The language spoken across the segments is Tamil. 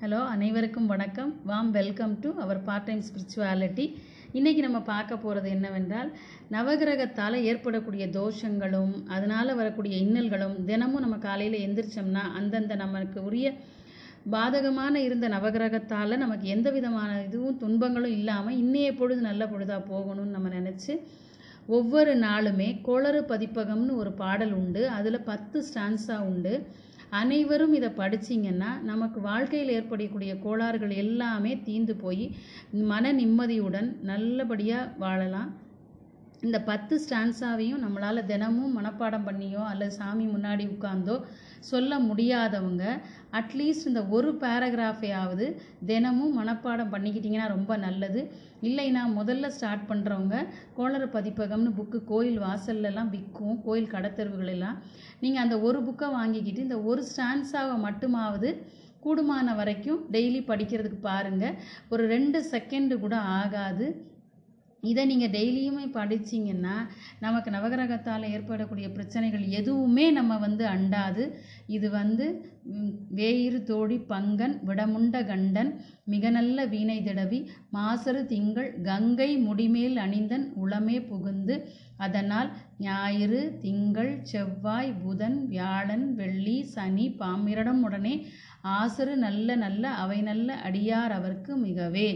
ஹலோ அனைவருக்கும் வணக்கம். Warm welcome to our part time spirituality இன்றைக்கி நம்ம பார்க்க போகிறது என்னவென்றால் நவகிரகத்தால் ஏற்படக்கூடிய தோஷங்களும் அதனால் வரக்கூடிய இன்னல்களும் தினமும் நம்ம காலையில் எந்திரிச்சோம்னா அந்தந்த நமக்கு உரிய பாதகமான இருந்த நவகிரகத்தால் நமக்கு எந்த விதமான இதுவும் துன்பங்களும் இல்லாமல் இன்னைய பொழுது நல்ல பொழுதாக போகணும்னு நம்ம நினச்சி ஒவ்வொரு நாளுமே கோளறு பதிப்பகம்னு ஒரு பாடல் உண்டு. அதில் பத்து ஸ்டான்ஸா உண்டு. அனைவரும் இதை படிச்சிங்கன்னா நமக்கு வாழ்க்கையில் ஏற்படக்கூடிய கோளாறுகள் எல்லாமே தீந்து போய் மன நிம்மதியுடன் நல்லபடியாக வாழலாம். இந்த பத்து ஸ்டான்ஸாவையும் நம்மளால் தினமும் மனப்பாடம் பண்ணியோ அல்லது சாமி முன்னாடி உட்கார்ந்தோ சொல்ல முடியாதவங்க அட்லீஸ்ட் இந்த ஒரு பேராகிராஃபையாவது தினமும் மனப்பாடம் பண்ணிக்கிட்டிங்கன்னா ரொம்ப நல்லது. இல்லைன்னா முதல்ல ஸ்டார்ட் பண்ணுறவங்க கோளர பதிப்பகம்னு புக்கு கோயில் வாசல்லலாம் விற்கும் கோயில் கடத்தெருவுகளெல்லாம். நீங்கள் அந்த ஒரு புக்கை வாங்கிக்கிட்டு இந்த ஒரு ஸ்டான்ஸாவை மட்டுமாவது கூடுமான வரைக்கும் டெய்லி படிக்கிறதுக்கு பாருங்கள் ஒரு ரெண்டு செகண்டு கூட ஆகாது. இதை நீங்கள் டெய்லியுமே படிச்சிங்கன்னா நமக்கு நவகிரகத்தால் ஏற்படக்கூடிய பிரச்சனைகள் எதுவுமே நம்ம வந்து அண்டாது. இது வந்து வேயிறு தோழி பங்கன் விடமுண்ட கண்டன் மிக நல்ல வீணை திடவி மாசரு திங்கள் கங்கை முடிமேல் அணிந்தன் உளமே புகுந்து அதனால் ஞாயிறு திங்கள் செவ்வாய் புதன் வியாழன் வெள்ளி சனி பாம்பிரடம் உடனே ஆசரு நல்ல நல்ல அவை நல்ல அடியார் அவர்க்கு மிகவே.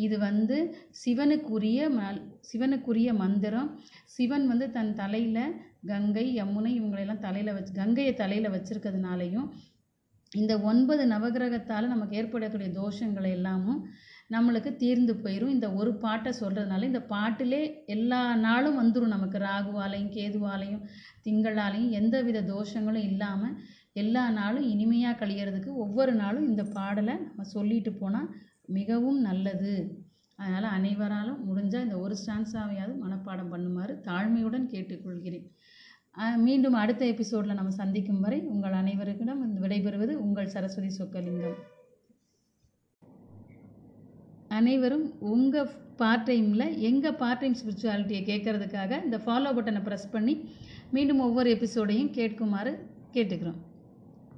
இது வந்து சிவனுக்குரிய மல் சிவனுக்குரிய மந்திரம். சிவன் வந்து தன் தலையில் கங்கை யமுனை இவங்களெல்லாம் தலையில் வச்சு கங்கையை தலையில் வச்சுருக்கிறதுனாலையும் இந்த ஒன்பது நவகிரகத்தால் நமக்கு ஏற்படக்கூடிய தோஷங்கள் எல்லாமும் நம்மளுக்கு தீர்ந்து போயிடும் இந்த ஒரு பாட்டை சொல்கிறதுனால இந்த பாட்டிலே எல்லா நாளும் வந்துடும் நமக்கு ராகுவாலையும் கேதுவாலையும் திங்களாலையும் எந்த வித தோஷங்களும் இல்லாமல் எல்லா நாளும் இனிமையாக கழியறதுக்கு ஒவ்வொரு நாளும் இந்த பாடலை நம்ம சொல்லிட்டு போனால் மிகவும் நல்லது. அதனால் அனைவராலும் முடிஞ்சால் இந்த ஒரு ஸ்டான்ஸாவையாவது மனப்பாடம் பண்ணுமாறு தாழ்மையுடன் கேட்டுக்கொள்கிறேன். மீண்டும் அடுத்த எபிசோடில் நம்ம சந்திக்கும் வரை உங்கள் அனைவருக்கிடம் விடைபெறுவது உங்கள் சரஸ்வதி சொக்கலிங்கம். அனைவரும் உங்கள் பார்ட் டைமில் எங்கள் பார்ட் டைம் ஸ்பிரிச்சுவாலிட்டியை கேட்கறதுக்காக இந்த ஃபாலோ பட்டனை ப்ரெஸ் பண்ணி மீண்டும் ஒவ்வொரு எபிசோடையும் கேட்குமாறு கேட்டுக்கிறோம்.